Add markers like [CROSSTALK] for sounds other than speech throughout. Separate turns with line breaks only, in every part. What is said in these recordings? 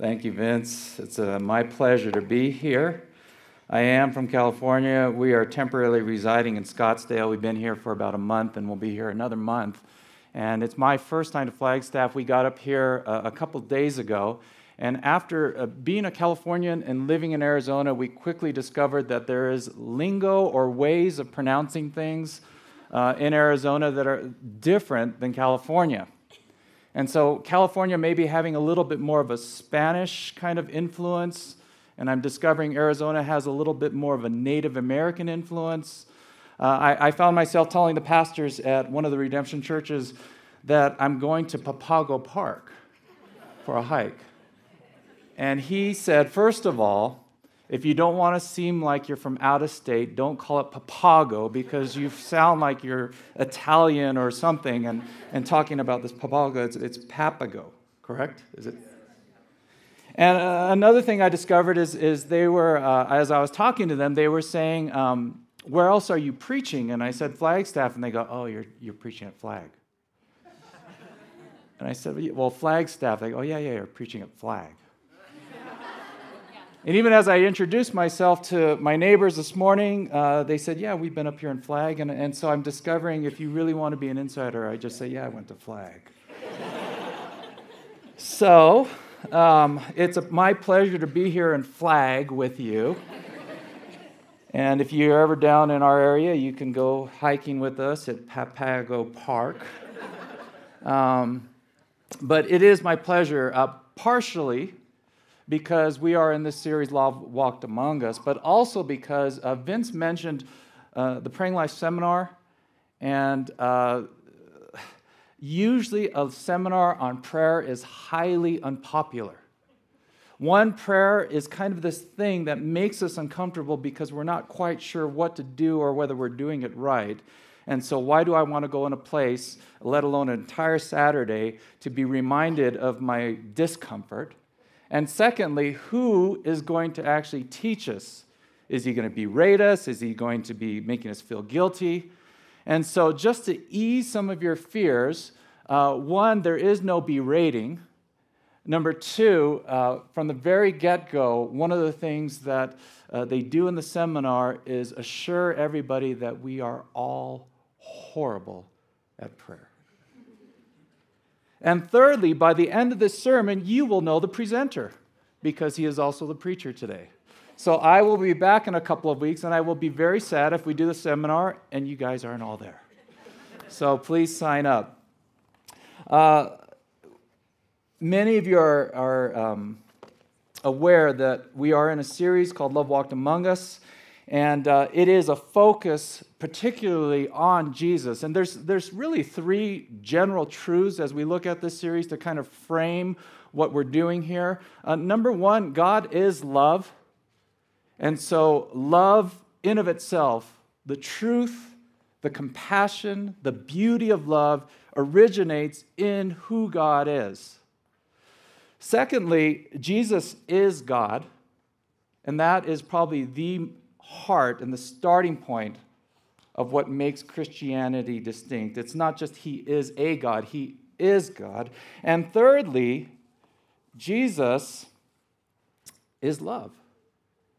Thank you, Vince. It's uh, my pleasure to be here. I am from California. We are temporarily residing in Scottsdale. We've been here for about a month and we'll be here another month. And it's my first time to Flagstaff. We got up here uh, a couple days ago. And after uh, being a Californian and living in Arizona, we quickly discovered that there is lingo or ways of pronouncing things uh, in Arizona that are different than California. And so California may be having a little bit more of a Spanish kind of influence, and I'm discovering Arizona has a little bit more of a Native American influence. Uh, I, I, found myself telling the pastors at one of the redemption churches that I'm going to Papago Park for a hike. And he said, first of all, if you don't want to seem like you're from out of state, don't call it Papago because you sound like you're Italian or something. And, and talking about this Papago, it's, it's Papago, correct? Is it? And uh, another thing I discovered is, is they were, uh, as I was talking to them, they were saying, um, Where else are you preaching? And I said, Flagstaff. And they go, Oh, you're, you're preaching at Flag. and I said, Well, Flagstaff. They go, Oh, yeah, yeah, you're preaching at Flag. And even as I introduced myself to my neighbors this morning, uh, they said, Yeah, we've been up here in Flag. And, and so I'm discovering if you really want to be an insider, I just say, Yeah, I went to Flag. [LAUGHS] so um, it's a, my pleasure to be here in Flag with you. And if you're ever down in our area, you can go hiking with us at Papago Park. Um, but it is my pleasure, uh, partially because we are in this series, Love Walked Among Us, but also because uh, Vince mentioned uh, the Praying Life seminar, and uh, usually a seminar on prayer is highly unpopular. One prayer is kind of this thing that makes us uncomfortable because we're not quite sure what to do or whether we're doing it right. And so, why do I want to go in a place, let alone an entire Saturday, to be reminded of my discomfort? And secondly, who is going to actually teach us? Is he going to berate us? Is he going to be making us feel guilty? And so, just to ease some of your fears, uh, one, there is no berating. Number two, uh, from the very get go, one of the things that uh, they do in the seminar is assure everybody that we are all horrible at prayer. And thirdly, by the end of this sermon, you will know the presenter because he is also the preacher today. So I will be back in a couple of weeks, and I will be very sad if we do the seminar and you guys aren't all there. So please sign up. Uh, many of you are, are um, aware that we are in a series called Love Walked Among Us. And uh, it is a focus particularly on Jesus. And there's, there's really three general truths as we look at this series to kind of frame what we're doing here. Uh, number one, God is love. And so, love in of itself, the truth, the compassion, the beauty of love originates in who God is. Secondly, Jesus is God. And that is probably the heart and the starting point of what makes Christianity distinct. It's not just He is a God, He is God. And thirdly, Jesus is love.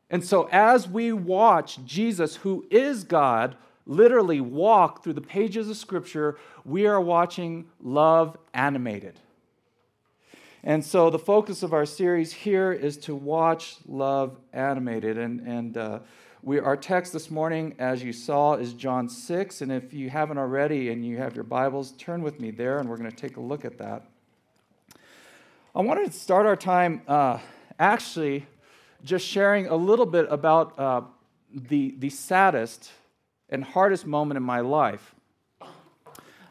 And so, as we watch Jesus, who is God, literally walk through the pages of Scripture, we are watching love animated. And so, the focus of our series here is to watch love animated. And, and uh, we, our text this morning, as you saw, is John 6. And if you haven't already and you have your Bibles, turn with me there and we're going to take a look at that. I wanted to start our time uh, actually just sharing a little bit about uh, the, the saddest and hardest moment in my life. Uh,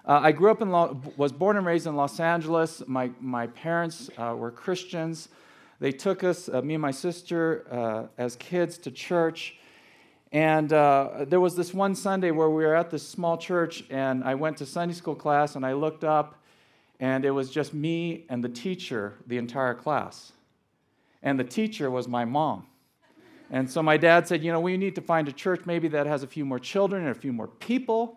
I grew up in, was born and raised in Los Angeles. My, my parents uh, were Christians. They took us, uh, me and my sister, uh, as kids to church. And uh, there was this one Sunday where we were at this small church, and I went to Sunday school class, and I looked up, and it was just me and the teacher, the entire class. And the teacher was my mom. And so my dad said, You know, we need to find a church maybe that has a few more children and a few more people.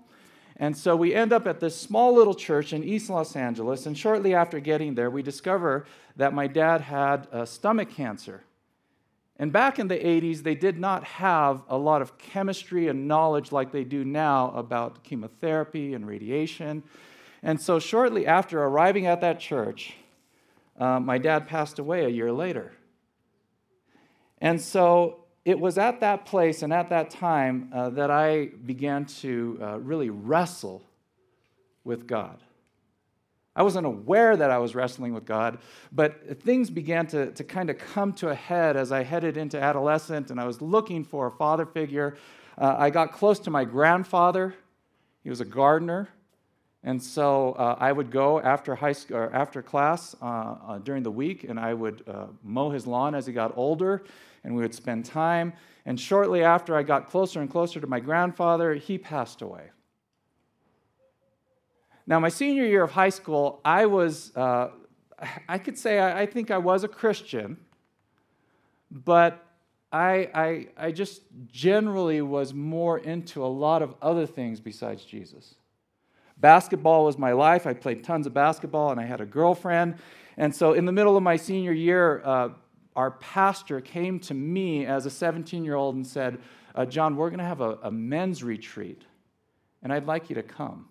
And so we end up at this small little church in East Los Angeles. And shortly after getting there, we discover that my dad had uh, stomach cancer. And back in the 80s, they did not have a lot of chemistry and knowledge like they do now about chemotherapy and radiation. And so, shortly after arriving at that church, uh, my dad passed away a year later. And so, it was at that place and at that time uh, that I began to uh, really wrestle with God. I wasn't aware that I was wrestling with God, but things began to, to kind of come to a head as I headed into adolescent and I was looking for a father figure. Uh, I got close to my grandfather. He was a gardener. And so uh, I would go after, high school, or after class uh, uh during the week and I would uh, mow his lawn as he got older and we would spend time. And shortly after I got closer and closer to my grandfather, he passed away. Now, my senior year of high school, I was, uh, I could say I, I, think I was a Christian, but I, I, I just generally was more into a lot of other things besides Jesus. Basketball was my life. I played tons of basketball and I had a girlfriend. And so, in the middle of my senior year, uh, our pastor came to me as a 17 year old and said, uh, John, we're going to have a, a men's retreat, and I'd like you to come.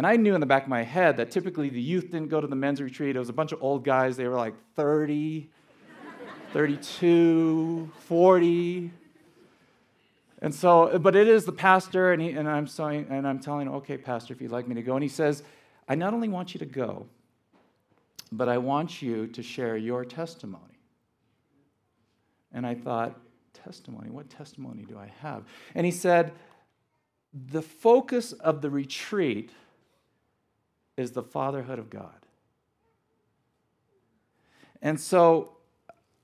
And I knew in the back of my head that typically the youth didn't go to the men's retreat. It was a bunch of old guys. They were like 30, 32, 40. And so, but it is the pastor, and, he, and, I'm saying, and I'm telling him, okay, pastor, if you'd like me to go. And he says, I not only want you to go, but I want you to share your testimony. And I thought, testimony? What testimony do I have? And he said, the focus of the retreat is the fatherhood of God. And so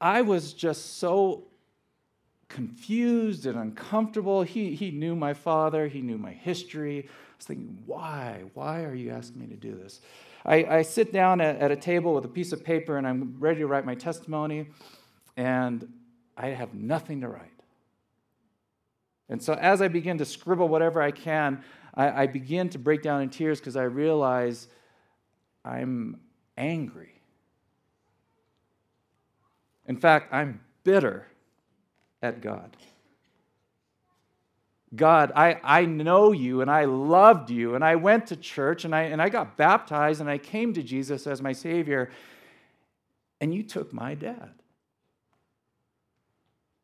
I was just so confused and uncomfortable. He, he knew my father, he knew my history. I was thinking, why? Why are you asking me to do this? I, I sit down at, at a table with a piece of paper and I'm ready to write my testimony, and I have nothing to write. And so as I begin to scribble whatever I can, I, I begin to break down in tears because I realize I'm angry. In fact, I'm bitter at God. God, I, I know you and I loved you and I went to church and I, and I got baptized and I came to Jesus as my Savior and you took my dad.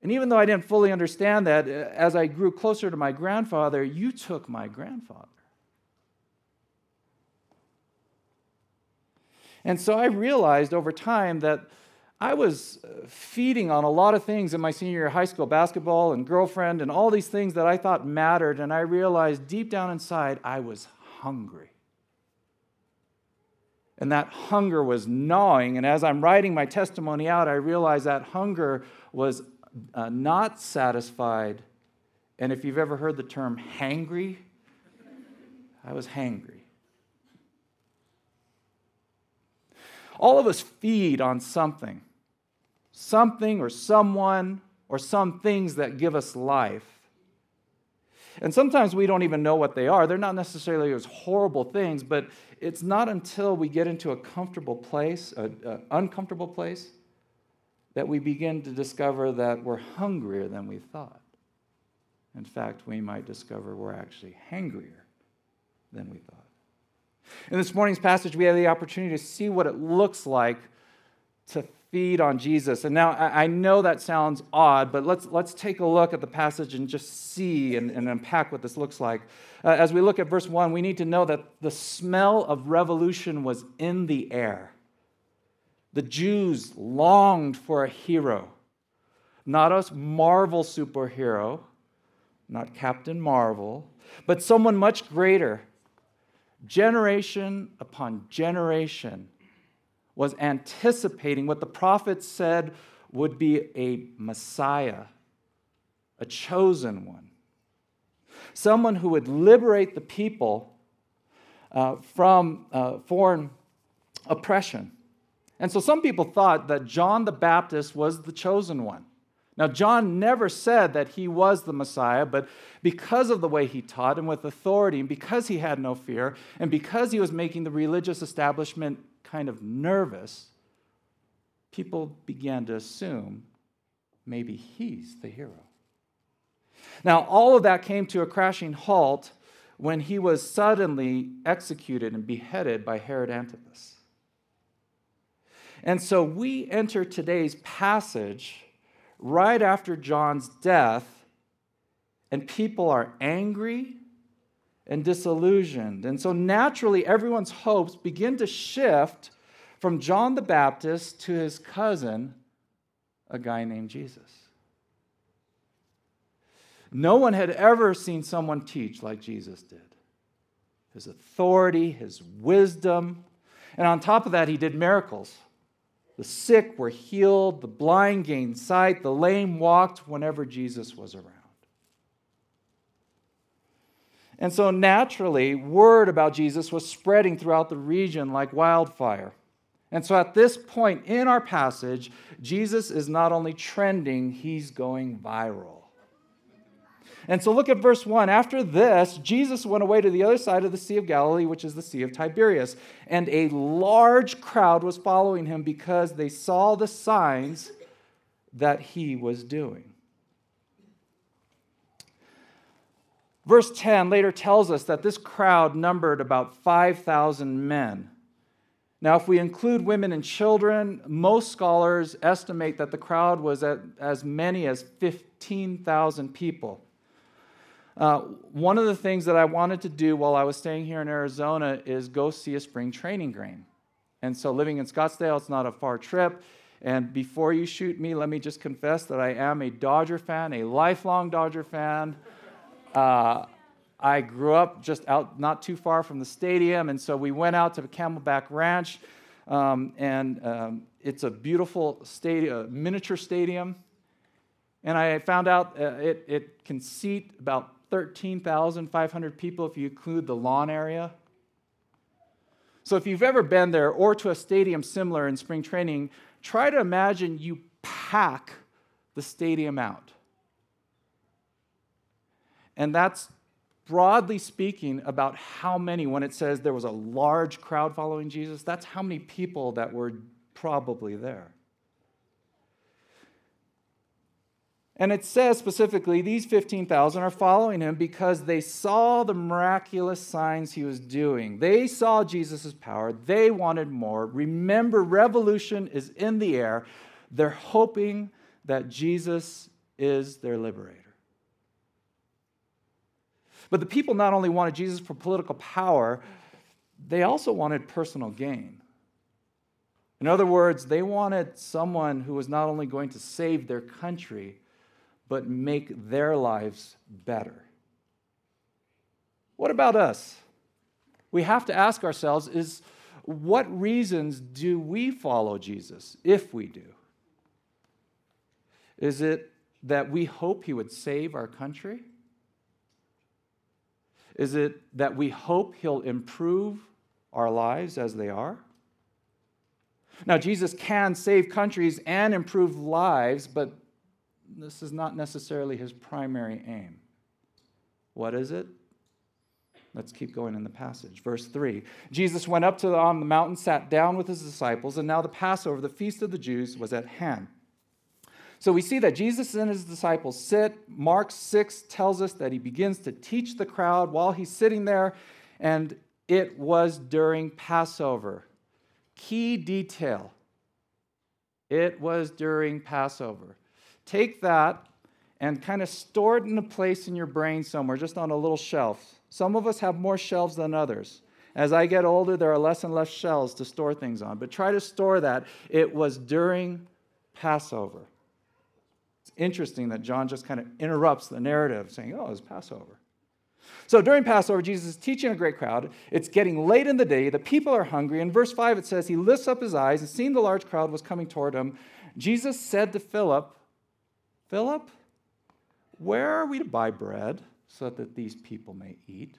And even though I didn't fully understand that, as I grew closer to my grandfather, you took my grandfather. And so I realized over time that I was uh, feeding on a lot of things in my senior year high school basketball and girlfriend and all these things that I thought mattered. And I realized deep down inside, I was hungry. And that hunger was gnawing. And as I'm writing my testimony out, I realized that hunger was uh, not satisfied. And if you've ever heard the term hangry, I was hangry. All of us feed on something, something or someone or some things that give us life. And sometimes we don't even know what they are. They're not necessarily those horrible things, but it's not until we get into a comfortable place, an uncomfortable place, that we begin to discover that we're hungrier than we thought. In fact, we might discover we're actually hangrier than we thought. In this morning's passage, we have the opportunity to see what it looks like to feed on Jesus. And now I know that sounds odd, but let's, let's take a look at the passage and just see and, and unpack what this looks like. Uh, as we look at verse 1, we need to know that the smell of revolution was in the air. The Jews longed for a hero, not a Marvel superhero, not Captain Marvel, but someone much greater. Generation upon generation was anticipating what the prophets said would be a Messiah, a chosen one, someone who would liberate the people uh, from uh, foreign oppression. And so some people thought that John the Baptist was the chosen one. Now, John never said that he was the Messiah, but because of the way he taught and with authority, and because he had no fear, and because he was making the religious establishment kind of nervous, people began to assume maybe he's the hero. Now, all of that came to a crashing halt when he was suddenly executed and beheaded by Herod Antipas. And so we enter today's passage right after John's death, and people are angry and disillusioned. And so naturally, everyone's hopes begin to shift from John the Baptist to his cousin, a guy named Jesus. No one had ever seen someone teach like Jesus did. His authority, his wisdom, and on top of that, he did miracles. The sick were healed, the blind gained sight, the lame walked whenever Jesus was around. And so naturally, word about Jesus was spreading throughout the region like wildfire. And so at this point in our passage, Jesus is not only trending, he's going viral. And so look at verse 1. After this, Jesus went away to the other side of the Sea of Galilee, which is the Sea of Tiberias. And a large crowd was following him because they saw the signs that he was doing. Verse 10 later tells us that this crowd numbered about 5,000 men. Now, if we include women and children, most scholars estimate that the crowd was at as many as 15,000 people. Uh, one of the things that I wanted to do while I was staying here in Arizona is go see a spring training game. And so, living in Scottsdale, it's not a far trip. And before you shoot me, let me just confess that I am a Dodger fan, a lifelong Dodger fan. Uh, I grew up just out not too far from the stadium, and so we went out to Camelback Ranch, um, and um, it's a beautiful stadium, miniature stadium. And I found out uh, it, it can seat about 13,500 people if you include the lawn area. So, if you've ever been there or to a stadium similar in spring training, try to imagine you pack the stadium out. And that's broadly speaking about how many, when it says there was a large crowd following Jesus, that's how many people that were probably there. And it says specifically, these 15,000 are following him because they saw the miraculous signs he was doing. They saw Jesus' power. They wanted more. Remember, revolution is in the air. They're hoping that Jesus is their liberator. But the people not only wanted Jesus for political power, they also wanted personal gain. In other words, they wanted someone who was not only going to save their country, but make their lives better. What about us? We have to ask ourselves is what reasons do we follow Jesus if we do? Is it that we hope he would save our country? Is it that we hope he'll improve our lives as they are? Now, Jesus can save countries and improve lives, but this is not necessarily his primary aim. What is it? Let's keep going in the passage. Verse 3 Jesus went up to the, on the mountain, sat down with his disciples, and now the Passover, the feast of the Jews, was at hand. So we see that Jesus and his disciples sit. Mark 6 tells us that he begins to teach the crowd while he's sitting there, and it was during Passover. Key detail it was during Passover. Take that and kind of store it in a place in your brain somewhere, just on a little shelf. Some of us have more shelves than others. As I get older, there are less and less shelves to store things on, but try to store that. It was during Passover. It's interesting that John just kind of interrupts the narrative, saying, Oh, it was Passover. So during Passover, Jesus is teaching a great crowd. It's getting late in the day. The people are hungry. In verse 5, it says, He lifts up his eyes and seeing the large crowd was coming toward him, Jesus said to Philip, Philip, where are we to buy bread so that these people may eat?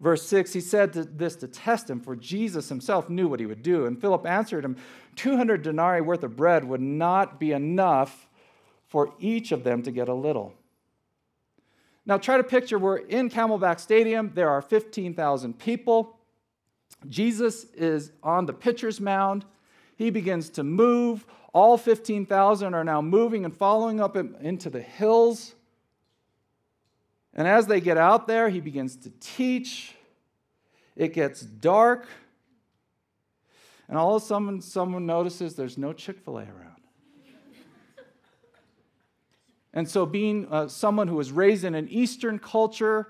Verse 6, he said this to test him, for Jesus himself knew what he would do. And Philip answered him, 200 denarii worth of bread would not be enough for each of them to get a little. Now, try to picture we're in Camelback Stadium. There are 15,000 people. Jesus is on the pitcher's mound. He begins to move. All 15,000 are now moving and following up into the hills. And as they get out there, he begins to teach. It gets dark. And all of a sudden, someone notices there's no Chick fil A around. and so, being uh, someone who was raised in an Eastern culture,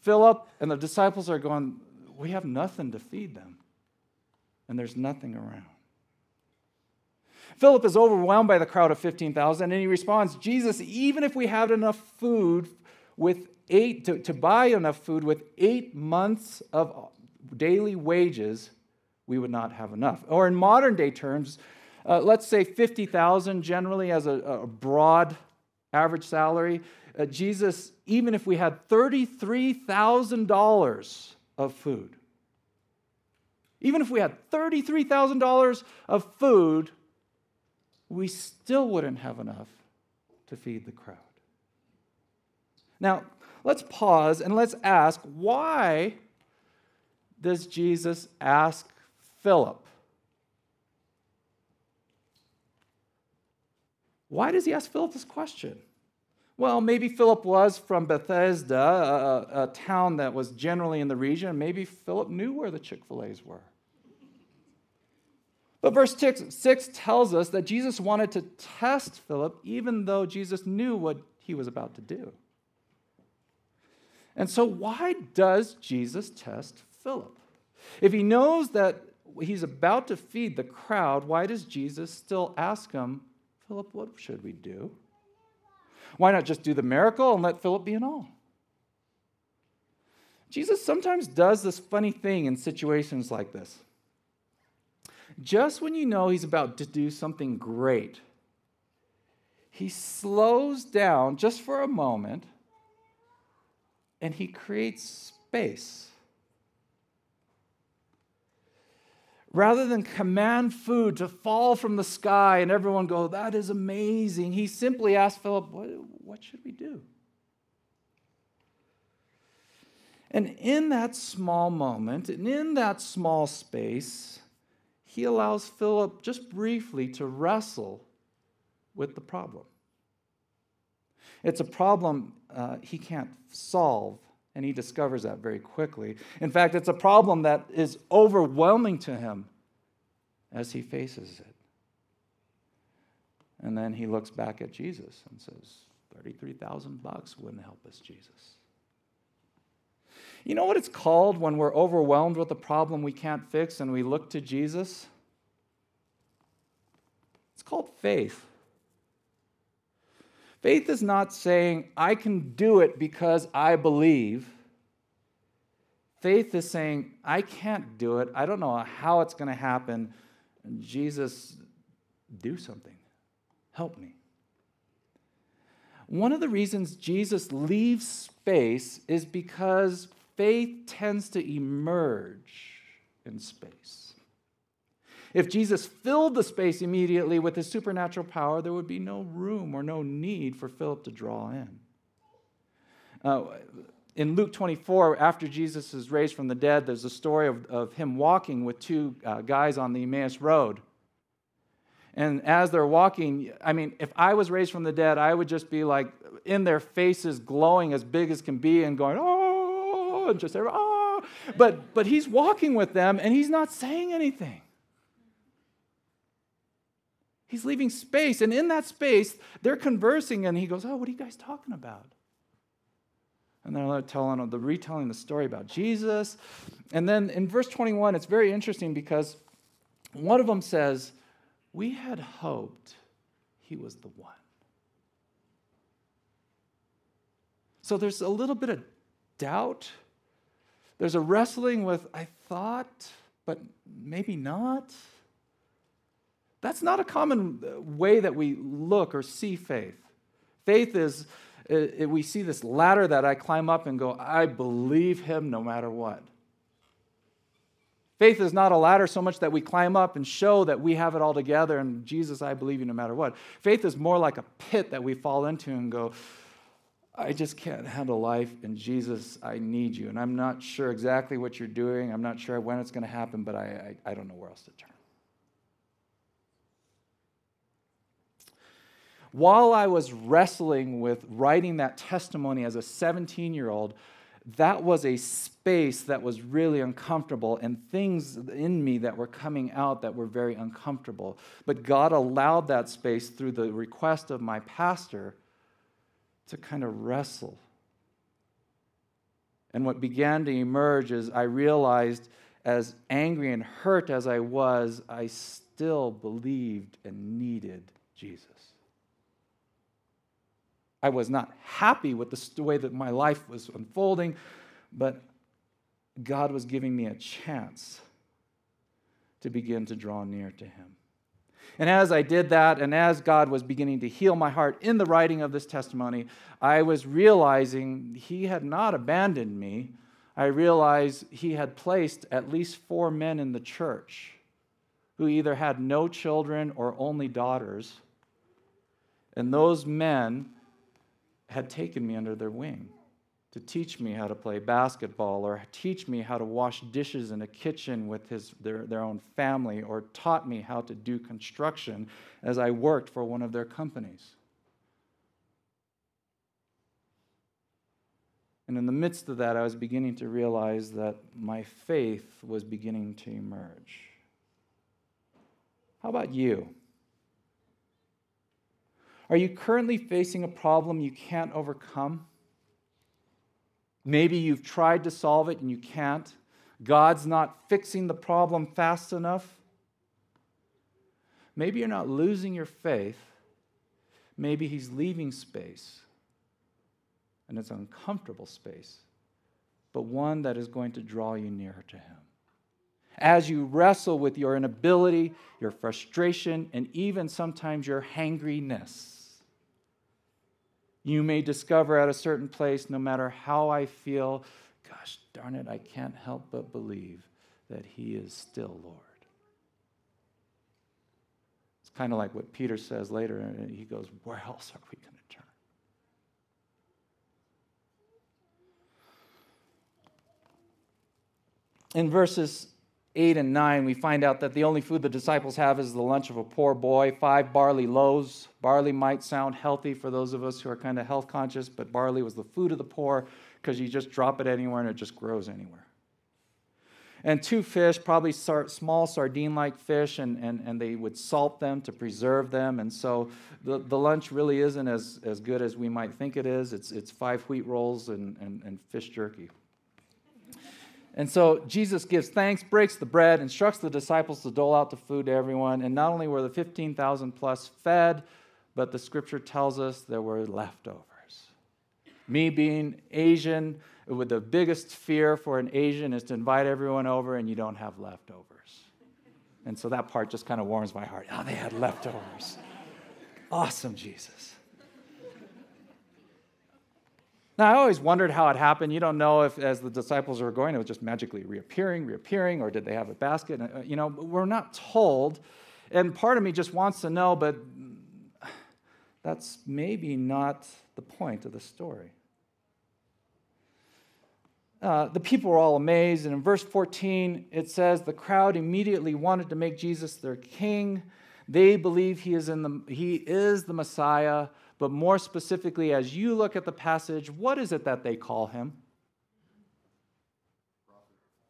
Philip and the disciples are going, We have nothing to feed them. And there's nothing around. Philip is overwhelmed by the crowd of 15,000 and he responds, Jesus, even if we had enough food with eight, to, to buy enough food with eight months of daily wages, we would not have enough. Or in modern day terms, uh, let's say 50,000 generally as a, a, broad average salary. Uh, Jesus, even if we had $33,000 of food, even if we had $33,000 of food, we still wouldn't have enough to feed the crowd. Now, let's pause and let's ask why does Jesus ask Philip? Why does he ask Philip this question? Well, maybe Philip was from Bethsaida, a, a, town that was generally in the region. Maybe Philip knew where the Chick fil A's were. But verse 6 tells us that Jesus wanted to test Philip even though Jesus knew what he was about to do. And so, why does Jesus test Philip? If he knows that he's about to feed the crowd, why does Jesus still ask him, Philip, what should we do? Why not just do the miracle and let Philip be in all? Jesus sometimes does this funny thing in situations like this. Just when you know he's about to do something great, he slows down just for a moment and he creates space. Rather than command food to fall from the sky and everyone go, that is amazing, he simply asked Philip, what, what should we do? And in that small moment, and in that small space, he allows Philip just briefly to wrestle with the problem. It's a problem uh, he can't solve, and he discovers that very quickly. In fact, it's a problem that is overwhelming to him as he faces it. And then he looks back at Jesus and says, 33,000 bucks wouldn't help us, Jesus. You know what it's called when we're overwhelmed with a problem we can't fix and we look to Jesus? It's called faith. Faith is not saying, I can do it because I believe. Faith is saying, I can't do it. I don't know how it's going to happen. Jesus, do something. Help me. One of the reasons Jesus leaves space is because faith tends to emerge in space. If Jesus filled the space immediately with his supernatural power, there would be no room or no need for Philip to draw in. Uh, in Luke 24, after Jesus is raised from the dead, there's a story of, of him walking with two uh, guys on the Emmaus Road. And as they're walking, I mean, if I was raised from the dead, I would just be like in their faces, glowing as big as can be, and going, oh, and just, say, oh. But, but he's walking with them and he's not saying anything. He's leaving space. And in that space, they're conversing, and he goes, Oh, what are you guys talking about? And they're telling the retelling the story about Jesus. And then in verse 21, it's very interesting because one of them says, We had hoped he was the one. So there's a little bit of doubt. There's a wrestling with, I thought, but maybe not. That's not a common uh, way that we look or see faith. Faith is, uh, it, we see this ladder that I climb up and go, I believe him no matter what. Faith is not a ladder so much that we climb up and show that we have it all together and Jesus, I believe you no matter what. Faith is more like a pit that we fall into and go, I just can't handle life, and Jesus, I need you. And I'm not sure exactly what you're doing. I'm not sure when it's going to happen, but I, I, I don't know where else to turn. While I was wrestling with writing that testimony as a 17 year old, that was a space that was really uncomfortable and things in me that were coming out that were very uncomfortable. But God allowed that space through the request of my pastor to kind of wrestle. And what began to emerge is I realized, as angry and hurt as I was, I still believed and needed Jesus. I was not happy with the way that my life was unfolding, but God was giving me a chance to begin to draw near to Him. And as I did that, and as God was beginning to heal my heart in the writing of this testimony, I was realizing He had not abandoned me. I realized He had placed at least four men in the church who either had no children or only daughters. And those men had taken me under their wing to teach me how to play basketball or teach me how to wash dishes in a kitchen with his, their, their own family or taught me how to do construction as I worked for one of their companies. And in the midst of that, I was beginning to realize that my faith was beginning to emerge. How about you? Are you currently facing a problem you can't overcome? Maybe you've tried to solve it and you can't. God's not fixing the problem fast enough. Maybe you're not losing your faith. Maybe He's leaving space, and it's an uncomfortable space, but one that is going to draw you nearer to Him as you wrestle with your inability, your frustration, and even sometimes your hangriness. You may discover at a certain place, no matter how I feel, gosh darn it, I can't help but believe that He is still Lord. It's kind of like what Peter says later. And he goes, Where else are we going to turn? In verses 8 and 9, we find out that the only food the disciples have is the lunch of a poor boy, five barley loaves. Barley might sound healthy for those of us who are kind of health conscious, but barley was the food of the poor because you just drop it anywhere and it just grows anywhere. And two fish, probably small sardine like fish, and, and, and they would salt them to preserve them. And so the, the lunch really isn't as, as good as we might think it is. It's, it's five wheat rolls and, and, and fish jerky. And so Jesus gives thanks, breaks the bread, instructs the disciples to dole out the food to everyone. And not only were the 15,000 plus fed, but the scripture tells us there were leftovers. Me being Asian, with the biggest fear for an Asian is to invite everyone over and you don't have leftovers. And so that part just kind of warms my heart. Oh, they had leftovers. Awesome, Jesus. Now, I always wondered how it happened. You don't know if, as the disciples were going, it was just magically reappearing, reappearing, or did they have a basket? Uh, you know, we're not told. And part of me just wants to know, but that's maybe not the point of the story. Uh, the people were all amazed, and in verse 14, it says the crowd immediately wanted to make Jesus their king. They believe he is, in the, he is the Messiah. But more specifically, as you look at the passage, what is it that they call him?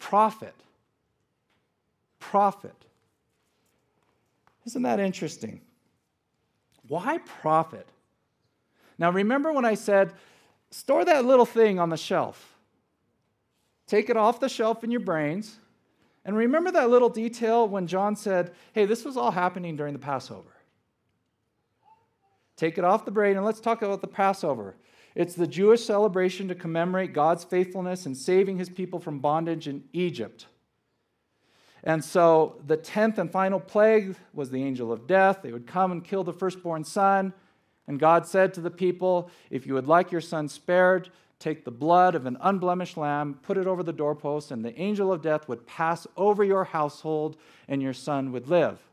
Prophet. Prophet. Isn't that interesting? Why prophet? Now, remember when I said, store that little thing on the shelf? Take it off the shelf in your brains. And remember that little detail when John said, hey, this was all happening during the Passover. Take it off the brain and let's talk about the Passover. It's the Jewish celebration to commemorate God's faithfulness in saving his people from bondage in Egypt. And so the 10th and final plague was the angel of death. They would come and kill the firstborn son. And God said to the people, If you would like your son spared, take the blood of an unblemished lamb, put it over the doorpost, and the angel of death would pass over your household, and your son would live.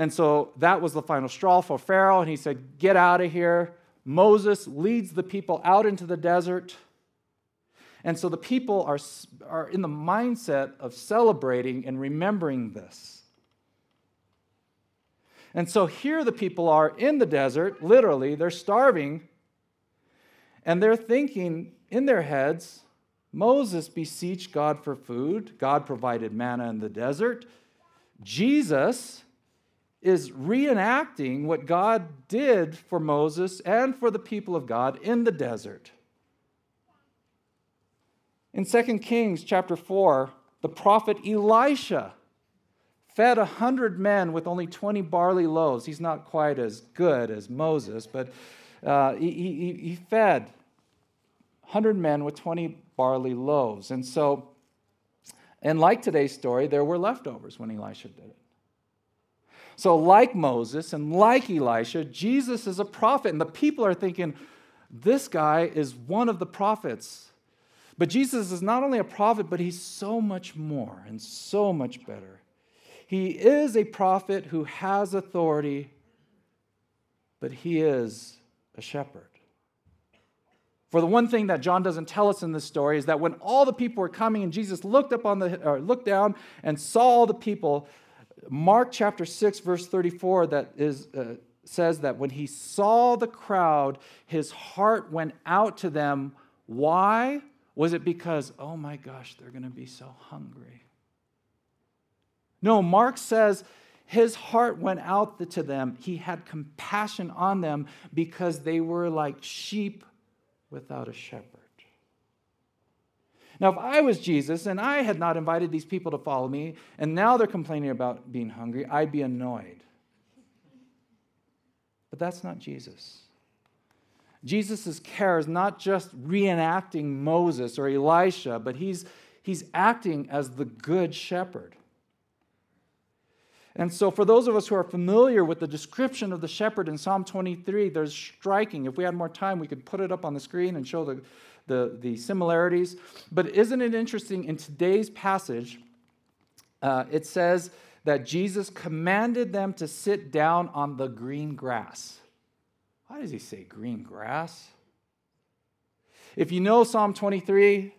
And so that was the final straw for Pharaoh, and he said, Get out of here. Moses leads the people out into the desert. And so the people are, are in the mindset of celebrating and remembering this. And so here the people are in the desert, literally, they're starving, and they're thinking in their heads Moses beseeched God for food, God provided manna in the desert. Jesus is reenacting what God did for Moses and for the people of God in the desert. In 2 Kings chapter 4, the prophet Elisha fed a hundred men with only 20 barley loaves. He's not quite as good as Moses, but uh, he, he, he fed 100 men with 20 barley loaves. And so, and like today's story, there were leftovers when Elisha did it. So, like Moses and like Elisha, Jesus is a prophet, and the people are thinking, this guy is one of the prophets. But Jesus is not only a prophet, but he's so much more and so much better. He is a prophet who has authority, but he is a shepherd. For the one thing that John doesn't tell us in this story is that when all the people were coming and Jesus looked up on the or looked down and saw all the people, Mark chapter 6, verse 34, that is, uh, says that when he saw the crowd, his heart went out to them. Why? Was it because, oh my gosh, they're going to be so hungry? No, Mark says his heart went out to them. He had compassion on them because they were like sheep without a shepherd. Now, if I was Jesus and I had not invited these people to follow me, and now they're complaining about being hungry, I'd be annoyed. But that's not Jesus. Jesus' care is not just reenacting Moses or Elisha, but he's, he's acting as the good shepherd. And so, for those of us who are familiar with the description of the shepherd in Psalm 23, there's striking. If we had more time, we could put it up on the screen and show the, the, the similarities. But isn't it interesting? In today's passage, uh, it says that Jesus commanded them to sit down on the green grass. Why does he say green grass? If you know Psalm 23,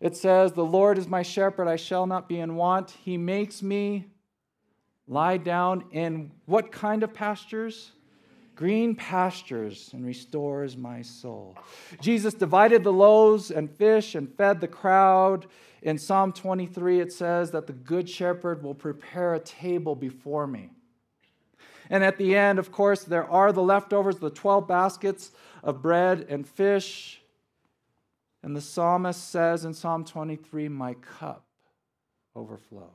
it says, The Lord is my shepherd, I shall not be in want. He makes me lie down in what kind of pastures? Green pastures and restores my soul. Jesus divided the loaves and fish and fed the crowd. In Psalm 23, it says that the good shepherd will prepare a table before me. And at the end, of course, there are the leftovers, the 12 baskets of bread and fish. And the psalmist says in Psalm 23, My cup overflows.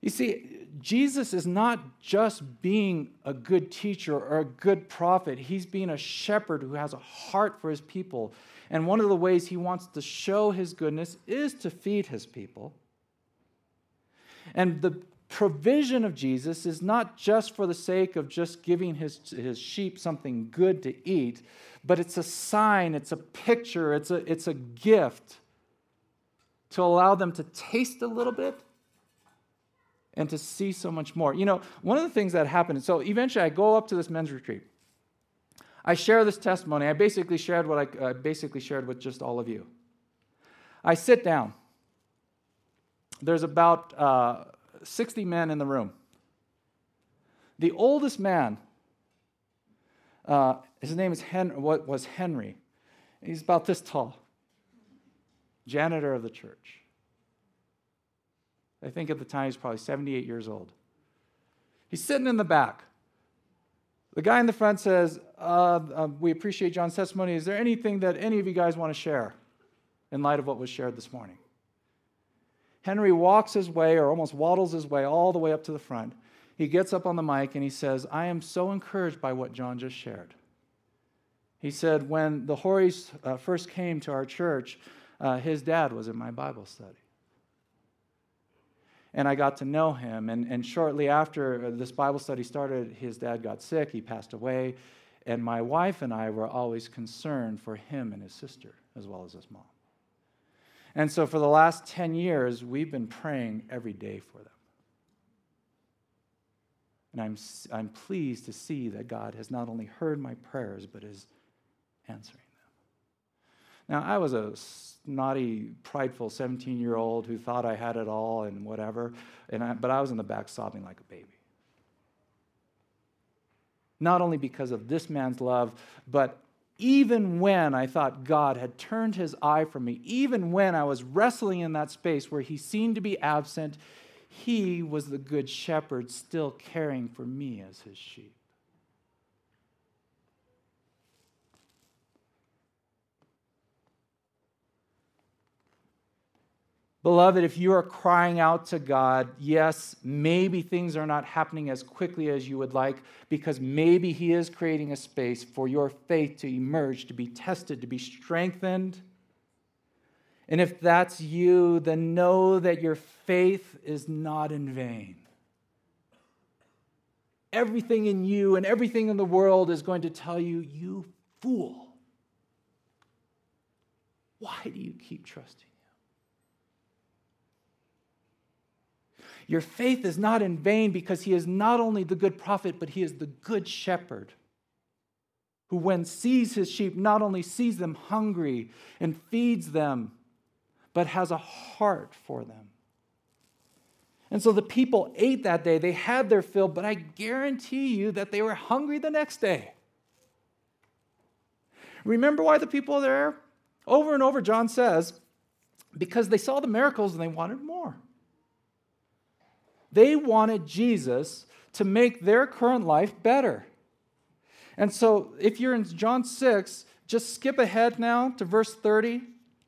You see, Jesus is not just being a good teacher or a good prophet, he's being a shepherd who has a heart for his people. And one of the ways he wants to show his goodness is to feed his people. And the provision of Jesus is not just for the sake of just giving his, his sheep something good to eat, but it's a sign, it's a picture, it's a, it's a gift to allow them to taste a little bit and to see so much more. You know, one of the things that happened, so eventually I go up to this men's retreat. I share this testimony. I basically shared what I basically shared with just all of you. I sit down. There's about uh, 60 men in the room. The oldest man, uh, his name is Hen- what was Henry. He's about this tall, janitor of the church. I think at the time he's probably 78 years old. He's sitting in the back. The guy in the front says, uh, uh, We appreciate John's testimony. Is there anything that any of you guys want to share in light of what was shared this morning? Henry walks his way, or almost waddles his way, all the way up to the front. He gets up on the mic and he says, I am so encouraged by what John just shared. He said, When the Horis uh, first came to our church, uh, his dad was in my Bible study. And I got to know him. And, and shortly after this Bible study started, his dad got sick, he passed away, and my wife and I were always concerned for him and his sister, as well as his mom. And so for the last 10 years, we've been praying every day for them. And I'm, I'm pleased to see that God has not only heard my prayers, but is answering. Now, I was a snotty, prideful 17 year old who thought I had it all and whatever, and I, but I was in the back sobbing like a baby. Not only because of this man's love, but even when I thought God had turned his eye from me, even when I was wrestling in that space where he seemed to be absent, he was the good shepherd still caring for me as his sheep. Beloved, if you are crying out to God, yes, maybe things are not happening as quickly as you would like because maybe He is creating a space for your faith to emerge, to be tested, to be strengthened. And if that's you, then know that your faith is not in vain. Everything in you and everything in the world is going to tell you, you fool. Why do you keep trusting? Your faith is not in vain because he is not only the good prophet, but he is the good shepherd who, when sees his sheep, not only sees them hungry and feeds them, but has a heart for them. And so the people ate that day. They had their fill, but I guarantee you that they were hungry the next day. Remember why the people are there? Over and over, John says, because they saw the miracles and they wanted more. They wanted Jesus to make their current life better. And so, if you're in John 6, just skip ahead now to verse 30.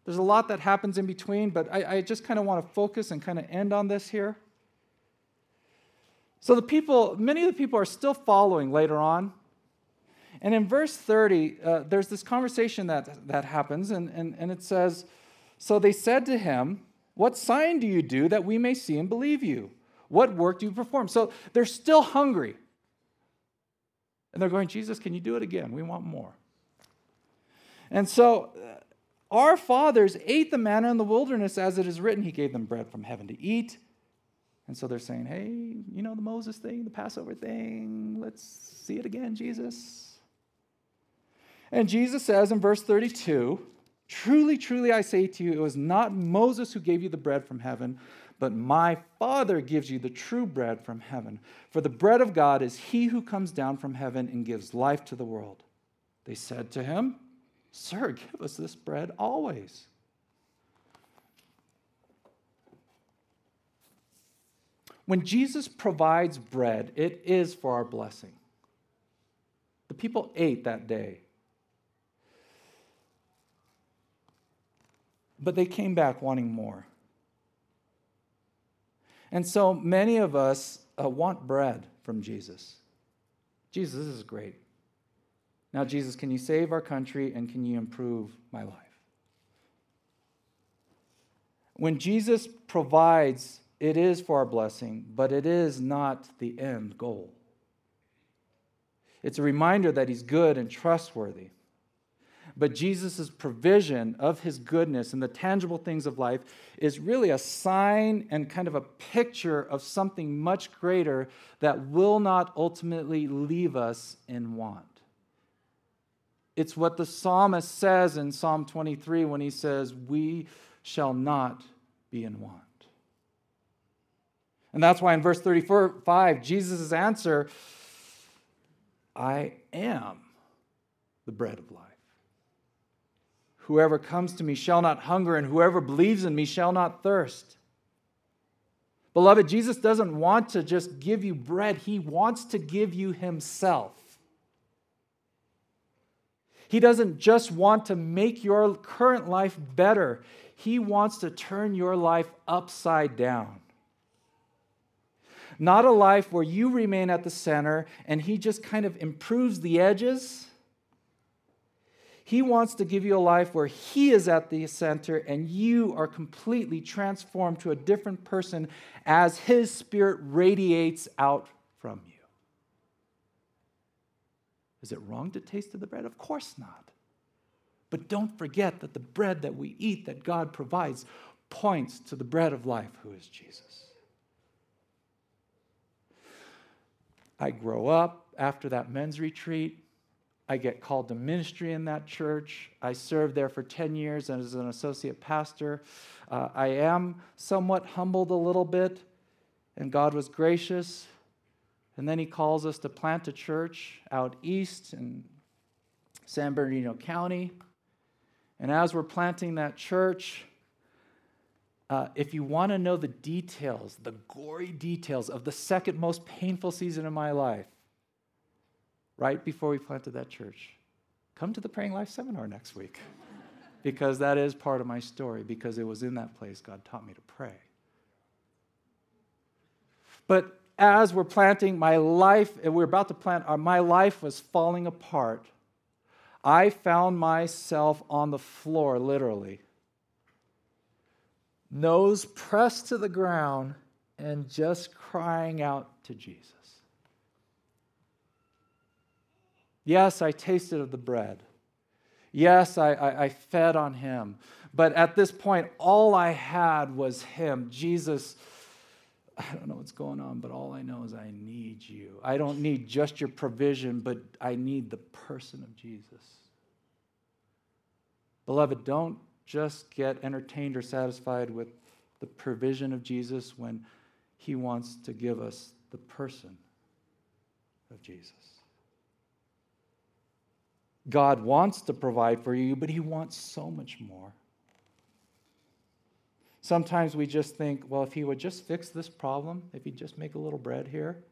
There's a lot that happens in between, but I, I just kind of want to focus and kind of end on this here. So, the people, many of the people are still following later on. And in verse 30, uh, there's this conversation that, that happens, and, and, and it says, So they said to him, What sign do you do that we may see and believe you? What work do you perform? So they're still hungry. And they're going, Jesus, can you do it again? We want more. And so uh, our fathers ate the manna in the wilderness as it is written, He gave them bread from heaven to eat. And so they're saying, hey, you know, the Moses thing, the Passover thing, let's see it again, Jesus. And Jesus says in verse 32 Truly, truly, I say to you, it was not Moses who gave you the bread from heaven, but my Father gives you the true bread from heaven. For the bread of God is he who comes down from heaven and gives life to the world. They said to him, Sir, give us this bread always. When Jesus provides bread, it is for our blessing. The people ate that day. But they came back wanting more. And so many of us uh, want bread from Jesus. Jesus, this is great. Now, Jesus, can you save our country and can you improve my life? When Jesus provides, it is for our blessing, but it is not the end goal. It's a reminder that He's good and trustworthy. But Jesus' provision of his goodness and the tangible things of life is really a sign and kind of a picture of something much greater that will not ultimately leave us in want. It's what the psalmist says in Psalm 23 when he says, We shall not be in want. And that's why in verse 35, Jesus' answer, I am the bread of life. Whoever comes to me shall not hunger, and whoever believes in me shall not thirst. Beloved, Jesus doesn't want to just give you bread, He wants to give you Himself. He doesn't just want to make your current life better, He wants to turn your life upside down. Not a life where you remain at the center and He just kind of improves the edges He wants to give you a life where He is at the center and you are completely transformed to a different person as His Spirit radiates out from you. Is it wrong to taste of the bread? Of course not. But don't forget that the bread that we eat, that God provides, points to the bread of life, who is Jesus. I grow up after that men's retreat. I get called to ministry in that church. I served there for 10 years as an associate pastor. Uh, I am somewhat humbled a little bit, and God was gracious. And then He calls us to plant a church out east in San Bernardino County. And as we're planting that church, uh, if you want to know the details, the gory details of the second most painful season of my life, right before we planted that church, come to the Praying Life seminar next week. because that is part of my story, because it was in that place God taught me to pray. But as we're planting, my life, we're about to plant, uh, my life was falling apart I found myself on the floor, literally, nose pressed to the ground, and just crying out to Jesus. Yes, I tasted of the bread. Yes, I, I, I, fed on him. But at this point, all I had was him. Jesus, I don't know what's going on, but all I know is I need you. I don't need just your provision, but I need the person of Jesus. Beloved, don't just get entertained or satisfied with the provision of Jesus when he wants to give us the person of Jesus. God wants to provide for you, but he wants so much more. Sometimes we just think, well, if he would just fix this problem, if he'd just make a little bread here,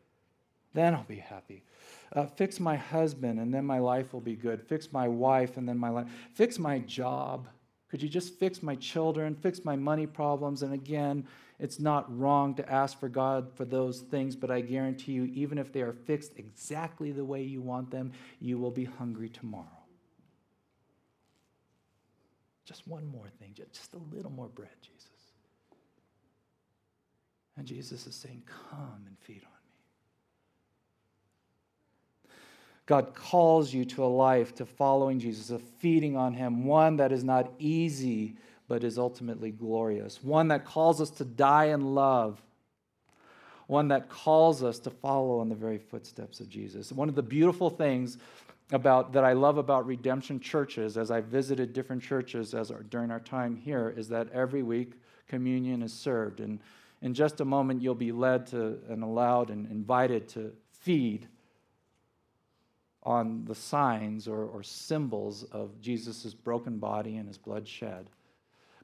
then I'll be happy. Uh, fix my husband, and then my life will be good. Fix my wife, and then my life. Fix my job. Could you just fix my children? Fix my money problems? And again, it's not wrong to ask for God for those things, but I guarantee you, even if they are fixed exactly the way you want them, you will be hungry tomorrow. Just one more thing, just a little more bread, Jesus. And Jesus is saying, Come and feed on God calls you to a life to following Jesus, of feeding on Him, one that is not easy, but is ultimately glorious, one that calls us to die in love, one that calls us to follow in the very footsteps of Jesus. One of the beautiful things about that I love about redemption churches, as I visited different churches as our, during our time here, is that every week communion is served, and in just a moment you'll be led to and allowed and invited to feed on the signs or, or symbols of Jesus' broken body and his blood shed.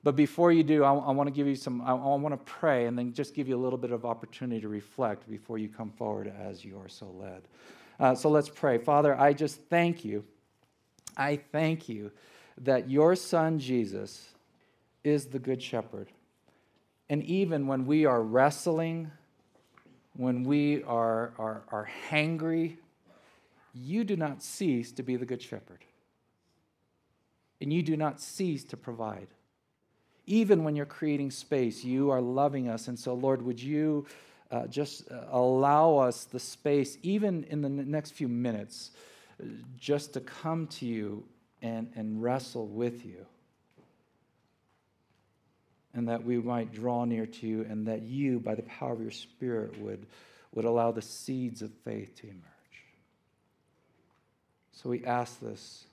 But before you do, I, I want to give you some, I, I want to pray and then just give you a little bit of opportunity to reflect before you come forward as you are so led. Uh, so let's pray. Father, I just thank you. I thank you that your son Jesus is the good shepherd. And even when we are wrestling, when we are, are, are hangry, you do not cease to be the good shepherd. And you do not cease to provide. Even when you're creating space, you are loving us. And so, Lord, would you uh, just uh, allow us the space, even in the next few minutes, just to come to you and, and wrestle with you? And that we might draw near to you, and that you, by the power of your Spirit, would, would allow the seeds of faith to emerge. So we ask this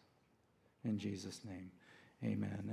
in Jesus' name. Amen.